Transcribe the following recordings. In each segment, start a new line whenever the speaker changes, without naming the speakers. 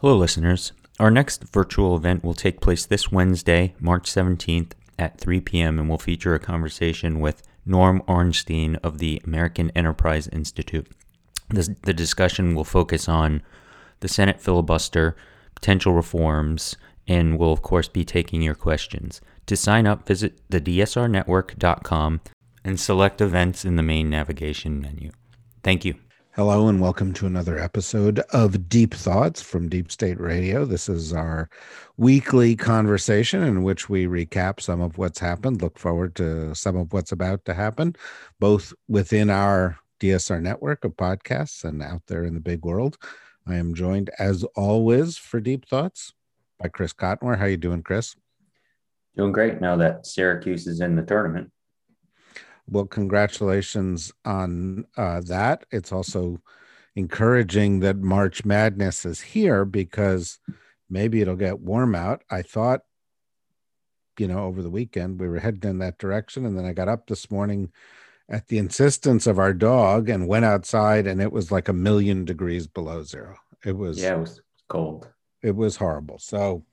Hello, listeners. Our next virtual event will take place this Wednesday, March 17th at 3 p.m., and will feature a conversation with Norm Ornstein of the American Enterprise Institute. This, the discussion will focus on the Senate filibuster, potential reforms, and will, of course, be taking your questions. To sign up, visit the dsrnetwork.com and select events in the main navigation menu. Thank you.
Hello, and welcome to another episode of Deep Thoughts from Deep State Radio. This is our weekly conversation in which we recap some of what's happened, look forward to some of what's about to happen, both within our DSR network of podcasts and out there in the big world. I am joined, as always, for Deep Thoughts by Chris Cotnor. How are you doing, Chris?
Doing great now that Syracuse is in the tournament.
Well, congratulations on uh, that. It's also encouraging that March Madness is here because maybe it'll get warm out. I thought, you know, over the weekend we were heading in that direction. And then I got up this morning at the insistence of our dog and went outside and it was like a million degrees below zero. It was,
yeah, it was cold.
It was horrible. So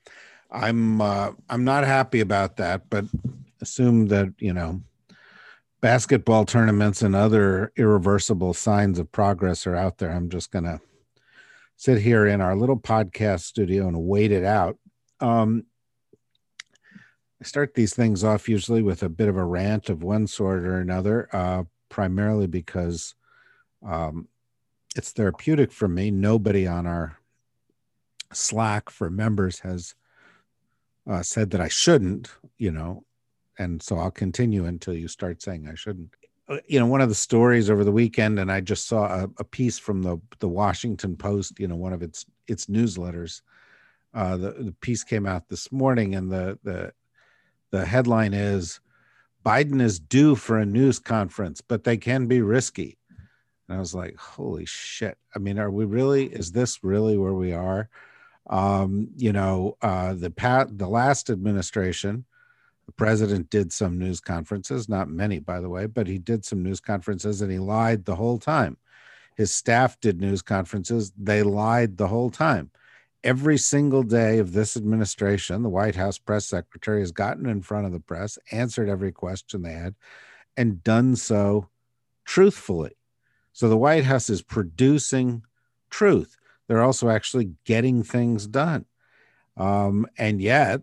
I'm, uh, I'm not happy about that, but assume that, you know, basketball tournaments and other irreversible signs of progress are out there. I'm just going to sit here in our little podcast studio and wait it out. Um, I start these things off usually with a bit of a rant of one sort or another, uh, primarily because um, it's therapeutic for me. Nobody on our Slack for members has uh, said that I shouldn't, you know, and so I'll continue until you start saying I shouldn't. Uh, you know, one of the stories over the weekend, and I just saw a, a piece from the the Washington Post. You know, one of its its newsletters. Uh, the the piece came out this morning, and the the the headline is Biden is due for a news conference, but they can be risky. And I was like, holy shit. I mean, are we really, is this really where we are? Um, you know, uh, the pat the last administration, the president did some news conferences, not many, by the way, but he did some news conferences and he lied the whole time. His staff did news conferences, they lied the whole time. Every single day of this administration, the White House press secretary has gotten in front of the press, answered every question they had, and done so truthfully. So the White House is producing truth. They're also actually getting things done. Um, and yet,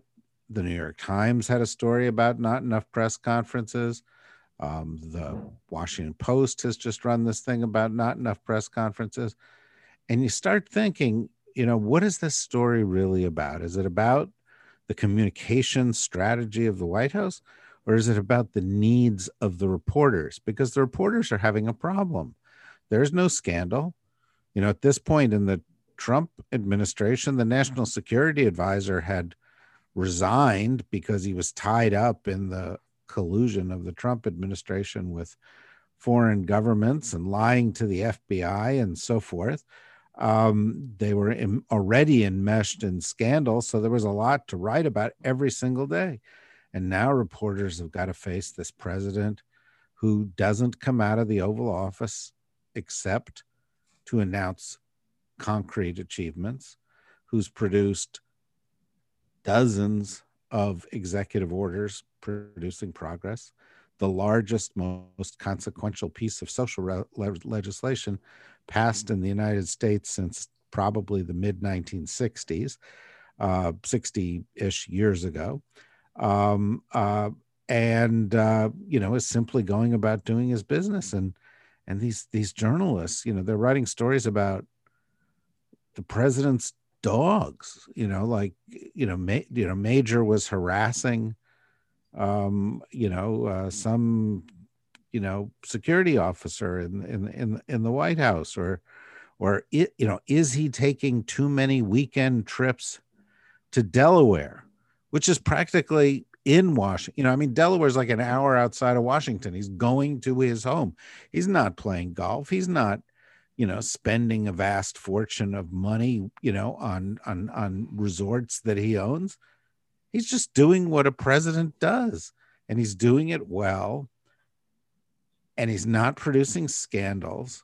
the New York Times had a story about not enough press conferences. Um, the Washington Post has just run this thing about not enough press conferences. And you start thinking, you know, what is this story really about? Is it about the communication strategy of the White House? Or is it about the needs of the reporters? Because the reporters are having a problem. There's no scandal. You know, at this point in the Trump administration, the national security advisor had resigned because he was tied up in the collusion of the Trump administration with foreign governments and lying to the FBI and so forth. Um, they were in, already enmeshed in scandal, so there was a lot to write about every single day. And now reporters have got to face this president who doesn't come out of the Oval Office except to announce concrete achievements, who's produced dozens of executive orders producing progress, the largest, most consequential piece of social re- le- legislation passed in the United States since probably the mid 1960s, 60 uh, ish years ago. Um, uh, and uh, you know is simply going about doing his business and and these these journalists you know they're writing stories about the president's dogs you know like you know ma- you know major was harassing um you know uh, some you know security officer in in in, in the white house or or it, you know is he taking too many weekend trips to delaware which is practically in washington you know i mean delaware is like an hour outside of washington. He's going to his home. He's not playing golf. He's not you know spending a vast fortune of money you know on on on resorts that he owns he's just doing what a president does and he's doing it well and he's not producing scandals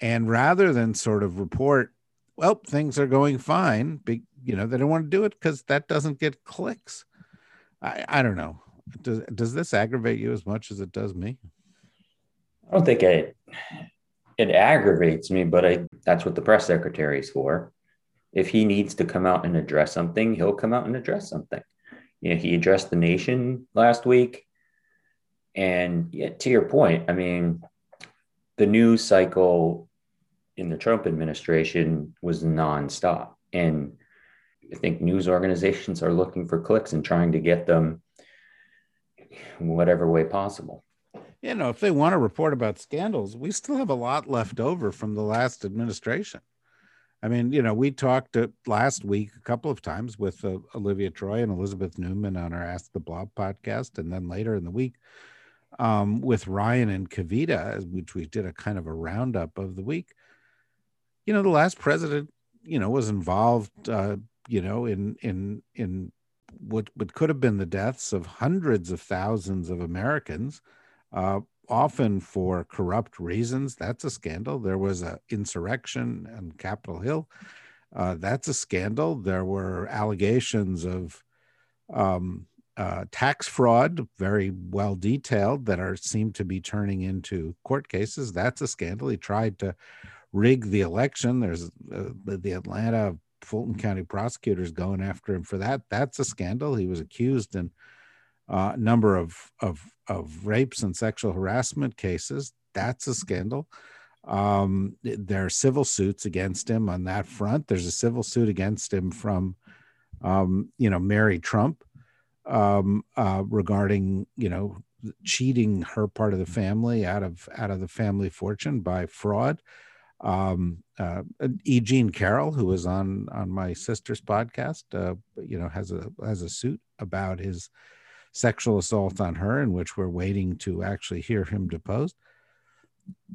and rather than sort of report well, things are going fine. Big, you know, they don't want to do it because that doesn't get clicks. I, I don't know. Does does this aggravate you as much as it does me?
I don't think it it aggravates me, but I that's what the press secretary is for. If he needs to come out and address something, he'll come out and address something. You know, he addressed the nation last week. And yeah, to your point, I mean, the news cycle in the Trump administration was nonstop. And I think news organizations are looking for clicks and trying to get them whatever way possible.
You know, if they want to report about scandals, we still have a lot left over from the last administration. I mean, you know, we talked last week a couple of times with uh, Olivia Troy and Elizabeth Newman on our Ask the Blob podcast, and then later in the week um, with Ryan and Kavita, which we did a kind of a roundup of the week. You know, the last president, you know, was involved, uh, you know, in in in what what could have been the deaths of hundreds of thousands of Americans, uh, often for corrupt reasons. That's a scandal. There was an insurrection on Capitol Hill. Uh, that's a scandal. There were allegations of um, uh, tax fraud, very well detailed, that are seem to be turning into court cases. That's a scandal. He tried to rig the election. There's uh, the Atlanta Fulton County prosecutors going after him for that. That's a scandal. He was accused in uh, number of, of of rapes and sexual harassment cases. That's a scandal. Um, there are civil suits against him on that front. There's a civil suit against him from, um, you know, Mary Trump um, uh, regarding you know cheating her part of the family out of out of the family fortune by fraud. Um, uh, e. Jean Carroll, who was on on my sister's podcast, uh, you know, has a has a suit about his sexual assault on her, in which we're waiting to actually hear him deposed.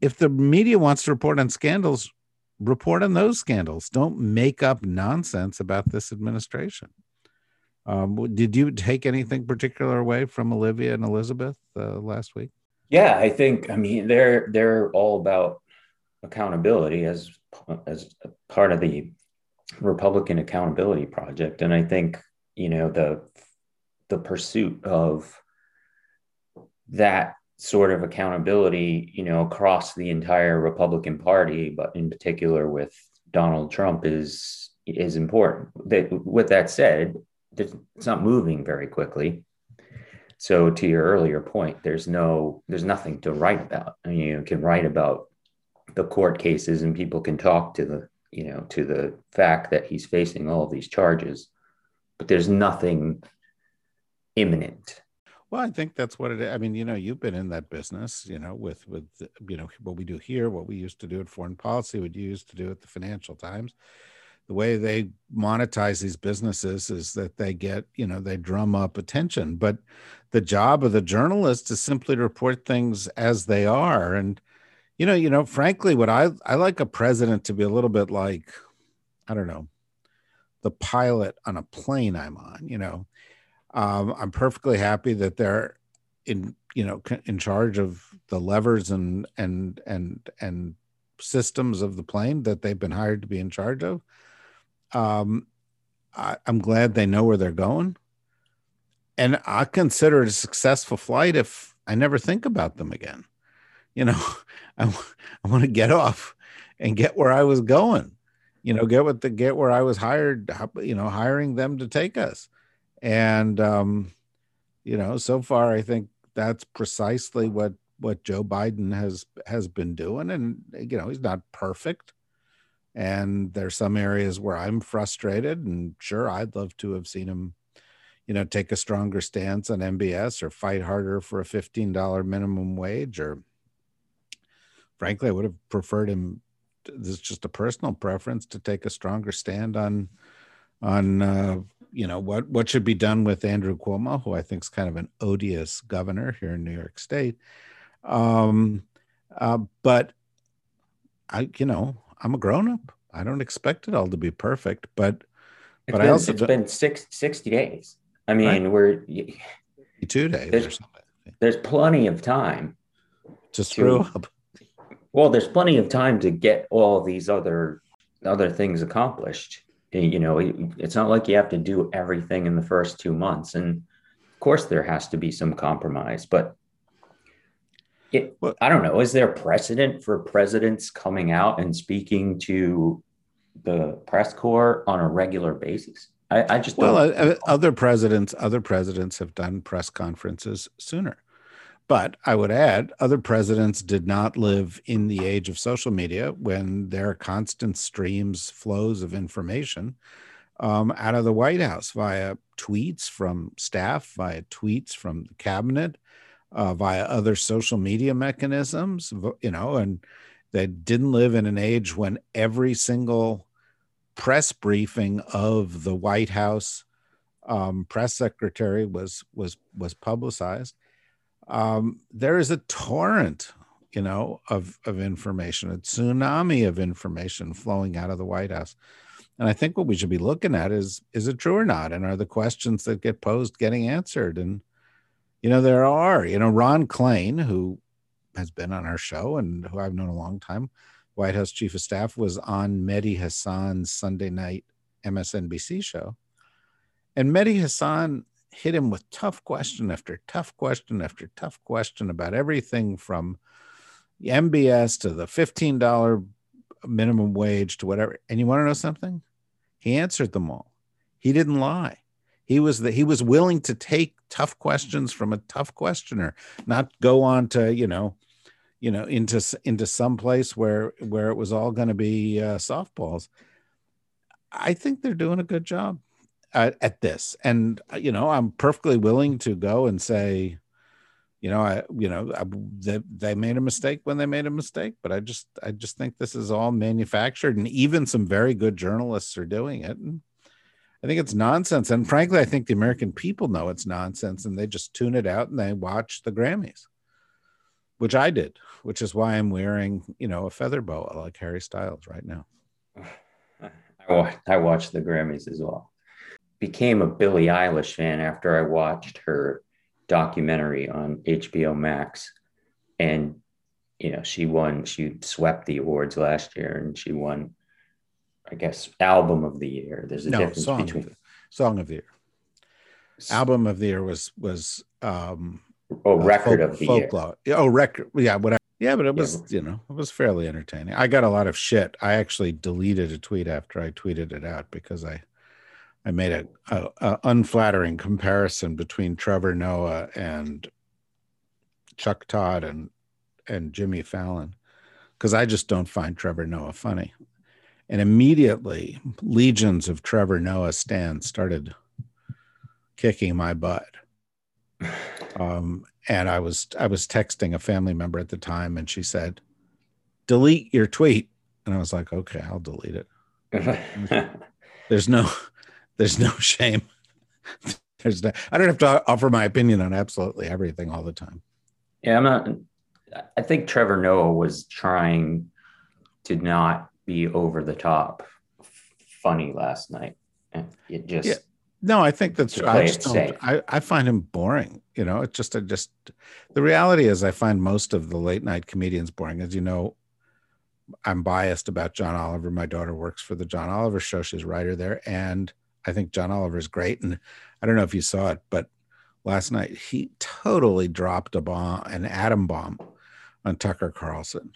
If the media wants to report on scandals, report on those scandals. Don't make up nonsense about this administration. Um, did you take anything particular away from Olivia and Elizabeth uh, last week?
Yeah, I think I mean they're they're all about accountability as as part of the Republican Accountability Project, and I think you know the the pursuit of that sort of accountability, you know, across the entire Republican Party, but in particular with Donald Trump is is important. That with that said, it's not moving very quickly. So to your earlier point, there's no there's nothing to write about. I mean, you can write about the court cases and people can talk to the you know to the fact that he's facing all of these charges, but there's nothing imminent.
Well, I think that's what it is. I mean, you know, you've been in that business, you know, with with you know what we do here, what we used to do at foreign policy, what you used to do at the Financial Times the way they monetize these businesses is that they get you know they drum up attention but the job of the journalist is simply to report things as they are and you know you know frankly what i i like a president to be a little bit like i don't know the pilot on a plane i'm on you know um, i'm perfectly happy that they're in you know in charge of the levers and and and and systems of the plane that they've been hired to be in charge of um, I, I'm glad they know where they're going. And I consider it a successful flight if I never think about them again. You know, I, I want to get off and get where I was going. You know, get what the get where I was hired. You know, hiring them to take us, and um, you know, so far I think that's precisely what what Joe Biden has has been doing. And you know, he's not perfect, and there's some areas where I'm frustrated. And sure, I'd love to have seen him, you know, take a stronger stance on MBS or fight harder for a $15 minimum wage. Or frankly, I would have preferred him. This is just a personal preference to take a stronger stand on, on, uh, you know what what should be done with Andrew Cuomo, who I think is kind of an odious governor here in New York State. Um, uh, but I, you know, I'm a grown up. I don't expect it all to be perfect, but
it's but been, I also it's been six, 60 days. I mean, right. we're
two days
there's, or something. There's plenty of time
to screw to, up.
Well, there's plenty of time to get all these other other things accomplished. You know, it's not like you have to do everything in the first two months. And of course, there has to be some compromise, but it, well, I don't know. Is there precedent for presidents coming out and speaking to the press corps on a regular basis? I, I just
well, uh, other presidents, other presidents have done press conferences sooner. But I would add, other presidents did not live in the age of social media when there are constant streams, flows of information um, out of the White House via tweets from staff, via tweets from the cabinet, uh, via other social media mechanisms, you know, and they didn't live in an age when every single press briefing of the White House um, press secretary was was was publicized um, there is a torrent, you know, of of information, a tsunami of information flowing out of the White House. And I think what we should be looking at is is it true or not? And are the questions that get posed getting answered? And you know, there are, you know, Ron Klain, who has been on our show and who I've known a long time, White House Chief of Staff, was on Mehdi Hasan's Sunday night MSNBC show. And Mehdi Hasan hit him with tough question after tough question after tough question about everything from MBS to the $15 minimum wage to whatever. And you want to know something? He answered them all. He didn't lie. He was the, he was willing to take tough questions from a tough questioner, not go on to, you know, you know, into into some place where where it was all going to be uh, softballs. I think they're doing a good job at, at this. And uh, you know i'm perfectly willing to go and say you know i you know I, they, they made a mistake when they made a mistake but i just i just think this is all manufactured and even some very good journalists are doing it. And i think it's nonsense. And frankly i think the american people know it's nonsense and they just tune it out and they watch the grammys which i did which is why i'm wearing you know a feather boa like harry styles right now.
I watched the grammys as well became a Billie Eilish fan after I watched her documentary on HBO Max. And, you know, she won, she swept the awards last year and she won, I guess, album of the year. There's a no, difference
song
between
of the, song of the year. Album of the year was, was, um,
oh, record folk, of the folklore.
year. Oh, record. Yeah, whatever. Yeah, but it was, yeah. you know, it was fairly entertaining. I got a lot of shit. I actually deleted a tweet after I tweeted it out because I I made a, a, a, unflattering comparison between Trevor Noah and Chuck Todd and and Jimmy Fallon because I just don't find Trevor Noah funny. And immediately, legions of Trevor Noah stands started kicking my butt. Um, and I was I was texting a family member at the time, and she said, "Delete your tweet." And I was like, "Okay, I'll delete it." There's no there's no shame. there's no, I don't have to offer my opinion on absolutely everything all the time.
Yeah, I'm not. I think Trevor Noah was trying to not be over the top funny last night. It just.
Yeah. No, I think that's I just don't, I, I find him boring. You know, it's just I just the reality is I find most of the late night comedians boring. As you know, I'm biased about John Oliver. My daughter works for the John Oliver show. She's a writer there. And I think John Oliver is great. And I don't know if you saw it, but last night he totally dropped a bomb, an atom bomb on Tucker Carlson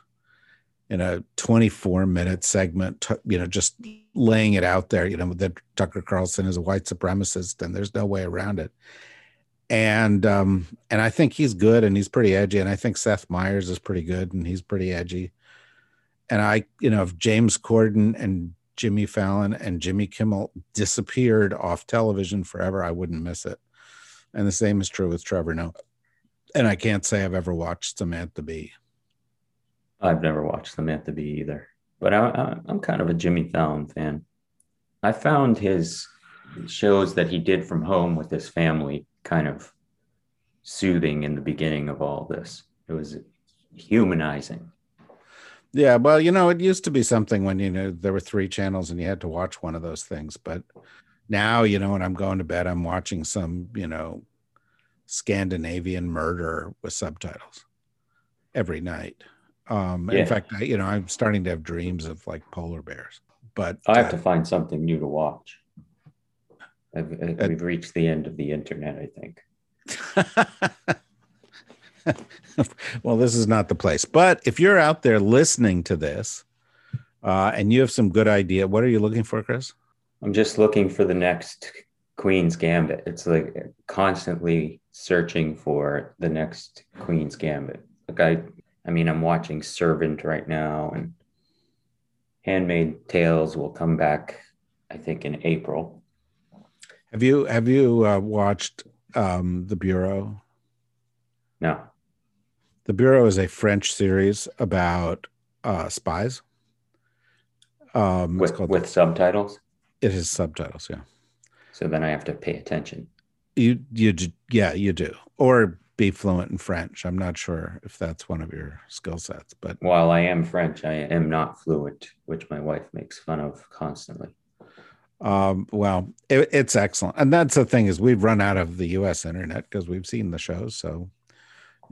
in a 24 minute segment, you know, just laying it out there, you know, that Tucker Carlson is a white supremacist and there's no way around it. And um, and I think he's good and he's pretty edgy. And I think Seth Meyers is pretty good and he's pretty edgy. And I, you know, if James Corden and Jimmy Fallon and Jimmy Kimmel disappeared off television forever, I wouldn't miss it. And the same is true with Trevor Noah. And I can't say I've ever watched Samantha Bee.
I've never watched Samantha Bee either, but I, am kind of a Jimmy Fallon fan. I found his shows that he did from home with his family kind of soothing in the beginning of all this. It was humanizing.
Yeah, well, you know, it used to be something when you know there were three channels and you had to watch one of those things, but now, you know, when I'm going to bed, I'm watching some, you know, Scandinavian murder with subtitles every night. Um, yeah. In fact, I, you know, I'm starting to have dreams of like polar bears. but
I have
uh,
to find something new to watch. I've, I- we've reached the end of the internet, I think.
well, this is not the place. But if you're out there listening to this uh, and you have some good idea, what are you looking for, Chris?
I'm just looking for the next Queen's Gambit. It's like constantly searching for the next Queen's Gambit. Like I, I mean, I'm watching Servant right now, and Handmaid Tales will come back, I think, in April.
Have you have you uh, watched um, The Bureau?
No,
The Bureau is a French series about uh, spies. Um, it's
with
called
with subtitles.
it has subtitles. Yeah,
So then I have to pay attention.
you you yeah you do or be fluent in French. I'm not sure if that's one of your skill sets, but
While I am French, I am not fluent, which my wife makes fun of constantly.
um, well, it, it's excellent. And that's the thing is we've run out of the U.S. internet because we've seen the shows. So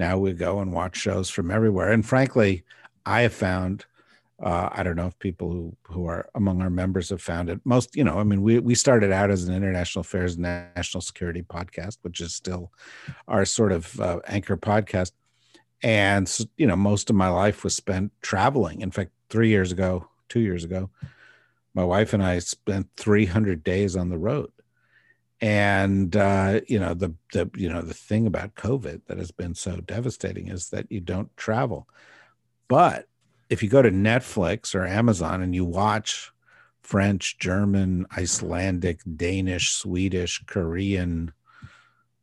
now we go and watch shows from everywhere. And frankly, I have found. Uh, I don't know if people who who are among our members have found it. Most, you know, I mean, we we started out as an international affairs and national security podcast, which is still our sort of uh, anchor podcast. And you know, most of my life was spent traveling. In fact, three years ago, two years ago, my wife and I spent 300 days on the road. And uh, you know, the the you know the thing about COVID that has been so devastating is that you don't travel. But if you go to Netflix or Amazon and you watch French, German, Icelandic, Danish, Swedish, Korean,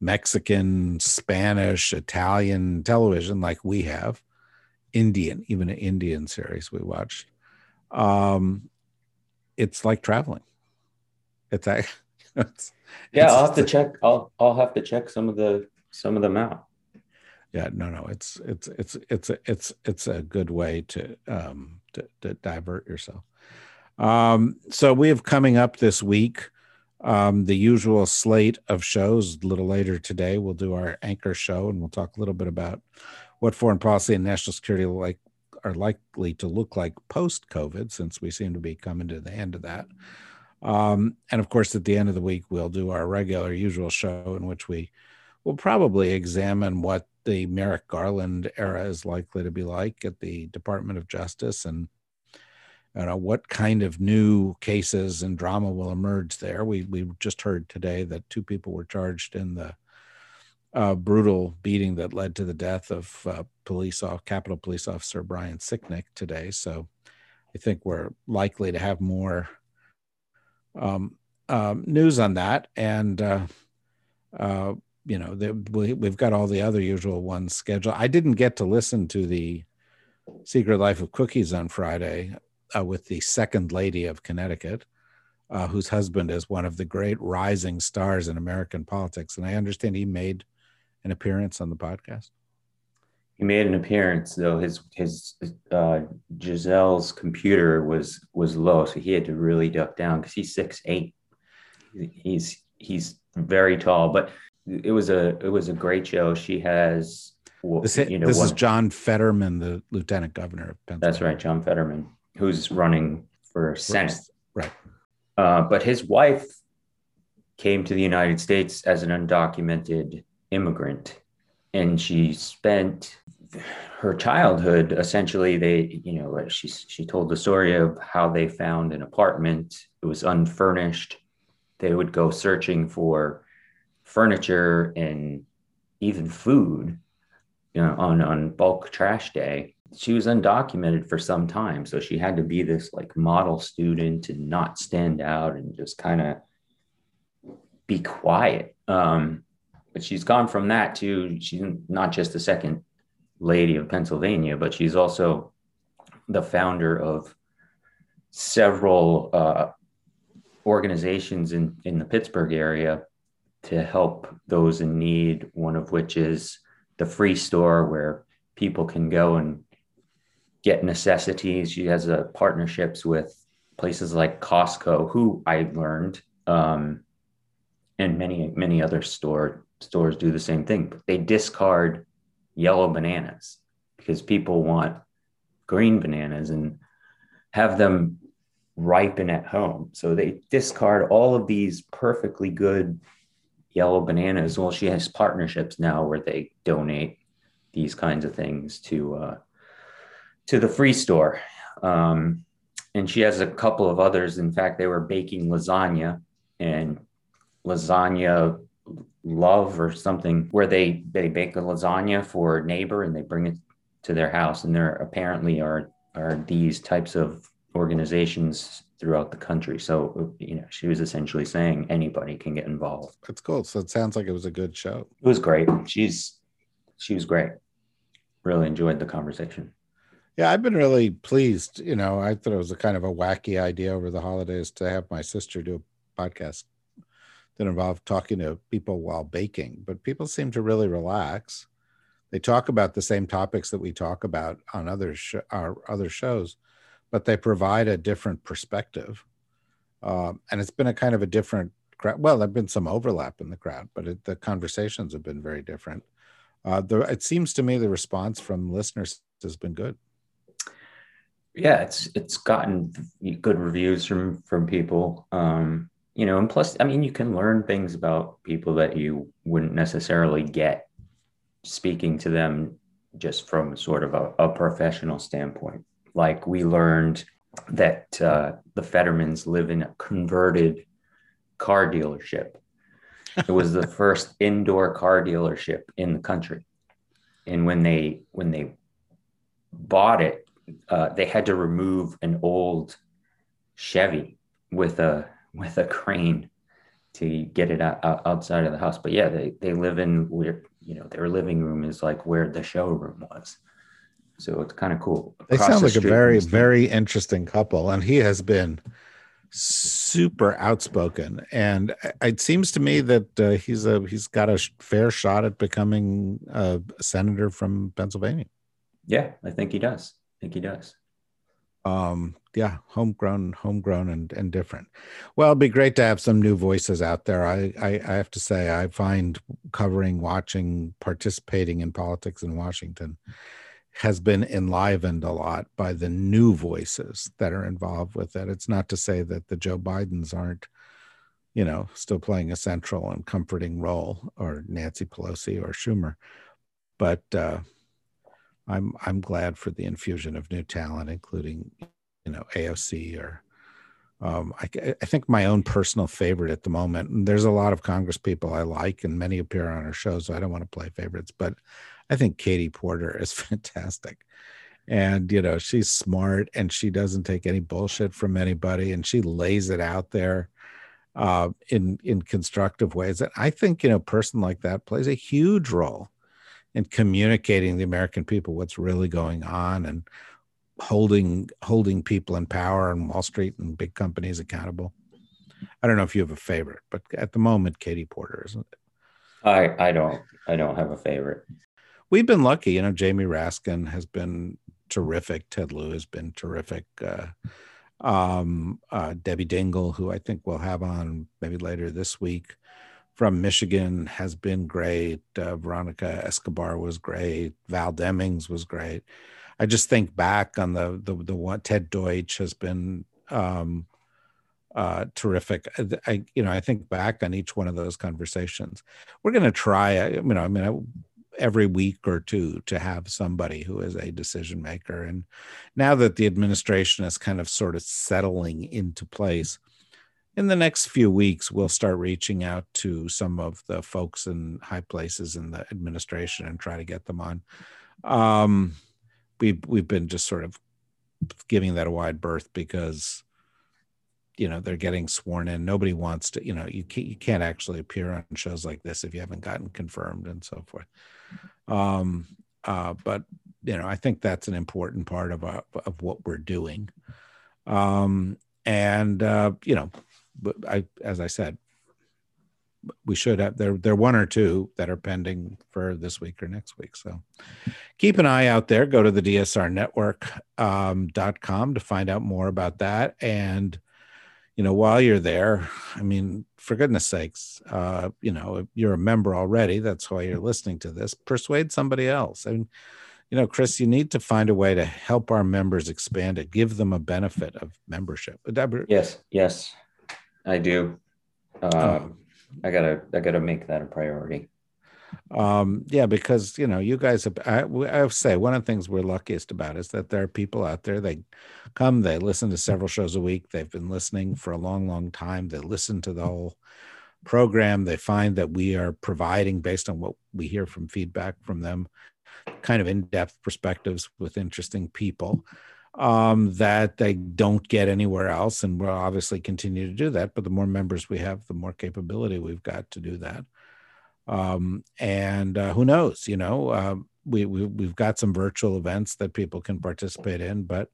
Mexican, Spanish, Italian television like we have, Indian, even an Indian series we watched. Um, it's like traveling. It's, it's
Yeah,
It's
I'll have to check. I'll I'll have to check some of the some of them out.
yeah no no it's it's it's it's a it's it's a good way to um to, to divert yourself um so we have coming up this week um the usual slate of shows a little later today we'll do our anchor show and we'll talk a little bit about what foreign policy and national security like are likely to look like post covid since we seem to be coming to the end of that um and of course at the end of the week we'll do our regular usual show in which we will probably examine what the Merrick Garland era is likely to be like at the Department of Justice and you know, what kind of new cases and drama will emerge there. We we just heard today that two people were charged in the uh, brutal beating that led to the death of uh, police off Capitol Police Officer Brian Sicknick today. So I think we're likely to have more um, um, news on that and. Uh, uh, you know, the, we, we've got all the other usual ones scheduled. I didn't get to listen to the Secret Life of Cookies on Friday uh, with the second lady of Connecticut, uh, whose husband is one of the great rising stars in American politics. And I understand he made an appearance on the podcast.
He made an appearance though. His his uh, Gisele's computer was was low, so he had to really duck down because he's six eight. He's he's very tall, but it was a it was a great show. She has
This,
you know
this is John Fetterman, the lieutenant governor of Pennsylvania.
That's right, John Fetterman, who's running for Senate.
Right.
Uh, but his wife came to the United States as an undocumented immigrant, and she spent her childhood essentially. They, you know, she she told the story of how they found an apartment. It was unfurnished. They would go searching for furniture and even food, you know, on on bulk trash day she was undocumented for some time so she had to be this like model student and not stand out and just kind of be quiet um but she's gone from that to she's not just the second lady of pennsylvania but she's also the founder of several uh, organizations in in the pittsburgh area to help those in need one of which is the free store where people can go and get necessities. She has uh, partnerships with places like Costco, who I learned, um, and many many other store stores do the same thing. They discard yellow bananas because people want green bananas and have them ripen at home. So they discard all of these perfectly good yellow bananas. Well, she has partnerships now where they donate these kinds of things to uh, to the free store. Um, and she has a couple of others. In fact, they were baking lasagna and lasagna love or something where they they bake a lasagna for a neighbor and they bring it to their house. And there apparently are are these types of organizations throughout the country. So you know she was essentially saying anybody can get involved.
That's cool. So it sounds like it was a good show.
It was great. She's she was great. Really enjoyed the conversation.
Yeah i've been really pleased. You know i thought it was a kind of a wacky idea over the holidays to have my sister do a podcast that involve talking to people while baking, but people seem to really relax. They talk about the same topics that we talk about on other sh- our other shows, but they provide a different perspective. Um, and it's been a kind of a different crowd. Well, there've been some overlap in the crowd, but it, the conversations have been very different. Uh, the, it seems to me the response from listeners has been good.
Yeah, it's it's gotten good reviews from from people. Um, you know, and plus, I mean, you can learn things about people that you wouldn't necessarily get speaking to them just from sort of a, a professional standpoint. Like we learned that uh, the Fettermans live in a converted car dealership. It was the first indoor car dealership in the country, and when they when they bought it, uh, they had to remove an old Chevy with a with a crane to get it out, out, outside of the house. But yeah, they, they live in where, you know, their living room is like where the showroom was. So it's kind of cool.
They sound the like a very, very interesting couple. And he has been super outspoken. And it seems to me that uh, he's a, he's got a fair shot at becoming a senator from Pennsylvania.
Yeah, I think he does. I think he does
um yeah homegrown homegrown and and different. Well it'd be great to have some new voices out there. I, I i have to say i find covering watching participating in politics in washington has been enlivened a lot by the new voices that are involved with it. It's not to say that the joe bidens aren't you know still playing a central and comforting role or nancy pelosi or schumer but uh I'm I'm glad for the infusion of new talent, including you know AOC or um, I, I, think my own personal favorite at the moment. And there's a lot of Congress people I like, and many appear on our show, so I don't want to play favorites. But I think Katie Porter is fantastic, and you know she's smart and she doesn't take any bullshit from anybody, and she lays it out there uh, in in constructive ways. And I think you know, a person like that plays a huge role and communicating the American people what's really going on and holding holding people in power and Wall Street and big companies accountable. I don't know if you have a favorite, but at the moment, Katie Porter isn't it?
I I don't I don't have a favorite.
We've been lucky, you know. Jamie Raskin has been terrific. Ted Lieu has been terrific. Uh, um, uh, Debbie Dingell, who I think we'll have on maybe later this week, from Michigan has been great. Uh, Veronica Escobar was great. Val Demings was great. I just think back on the the the one Ted Deutch has been um, uh, terrific. I you know I think back on each one of those conversations. We're going to try. You know, I mean, I, every week or two to have somebody who is a decision maker. And now that the administration is kind of sort of settling into place, in the next few weeks, we'll start reaching out to some of the folks in high places in the administration and try to get them on. Um, we've we've been just sort of giving that a wide berth because you know they're getting sworn in. Nobody wants to. You know, you can't, you can't actually appear on shows like this if you haven't gotten confirmed and so forth. Um, uh, but you know, I think that's an important part of of what we're doing. Um, and uh, you know, but I, as I said, we should have there. There are one or two that are pending for this week or next week. So keep an eye out there. Go to the dsrnetwork.com um, to find out more about that. And you know, while you're there, I mean, for goodness sakes, uh, you know, if you're a member already, that's why you're listening to this. Persuade somebody else. I mean, you know, Chris, you need to find a way to help our members expand it, give them a benefit of membership.
Yes, yes, I do. Um, um, I gotta, I gotta make that a priority.
Um, yeah, because you know, you guys, have, I, I say one of the things we're luckiest about is that there are people out there. They come, they listen to several shows a week. They've been listening for a long, long time. They listen to the whole program. They find that we are providing, based on what we hear from feedback from them, kind of in-depth perspectives with interesting people um, that they don't get anywhere else and we'll obviously continue to do that but the more members we have the more capability we've got to do that. Um, and uh, who knows you know uh, we, we we've got some virtual events that people can participate in but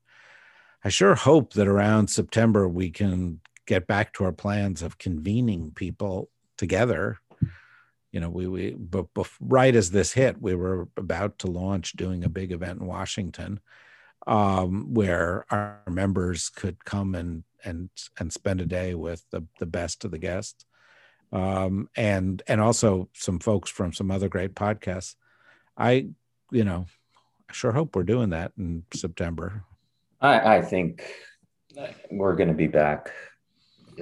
i sure hope that around september we can get back to our plans of convening people together. You know, we we but, but right as this hit, we were about to launch doing a big event in Washington, um, where our members could come and and and spend a day with the the best of the guests, um, and and also some folks from some other great podcasts. I, you know, I sure hope we're doing that in September.
I, I think we're going to be back.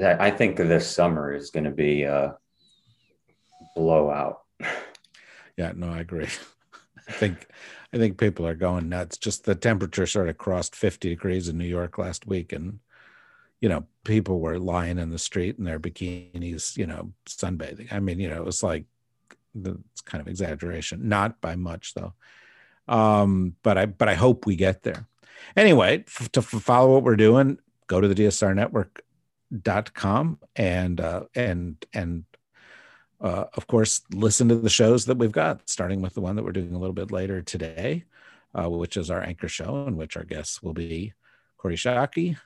I think this summer is going to be. a blowout.
Yeah, no, I agree. I think I think people are going nuts. Just the temperature sort of crossed 50 degrees in New York last week and you know, people were lying in the street in their bikinis, you know, sunbathing. I mean, you know, it was like it's kind of exaggeration, not by much though. Um, but I but I hope we get there. Anyway, f- to f- follow what we're doing, go to the DSR network.com and uh and and uh, of course, listen to the shows that we've got, starting with the one that we're doing a little bit later today, uh, which is our anchor show, in which our guests will be Kori Schake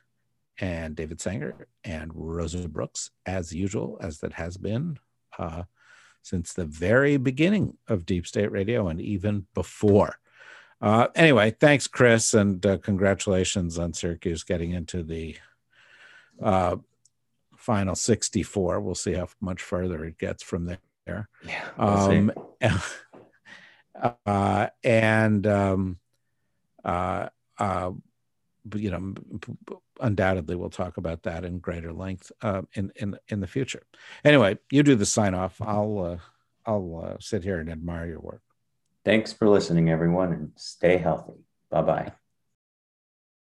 and David Sanger and Rosa Brooks, as usual, as that has been uh, since the very beginning of Deep State Radio and even before. Uh, anyway, thanks, Chris, and uh, congratulations on Syracuse getting into the uh, final 64. We'll see how much further it gets from there.
Yeah. We'll um,
uh, and, um, uh, uh, you know, undoubtedly we'll talk about that in greater length uh, in in in the future. Anyway, you do the sign off. I'll uh, I'll uh, sit here and admire your work.
Thanks for listening, everyone, and stay healthy. Bye bye.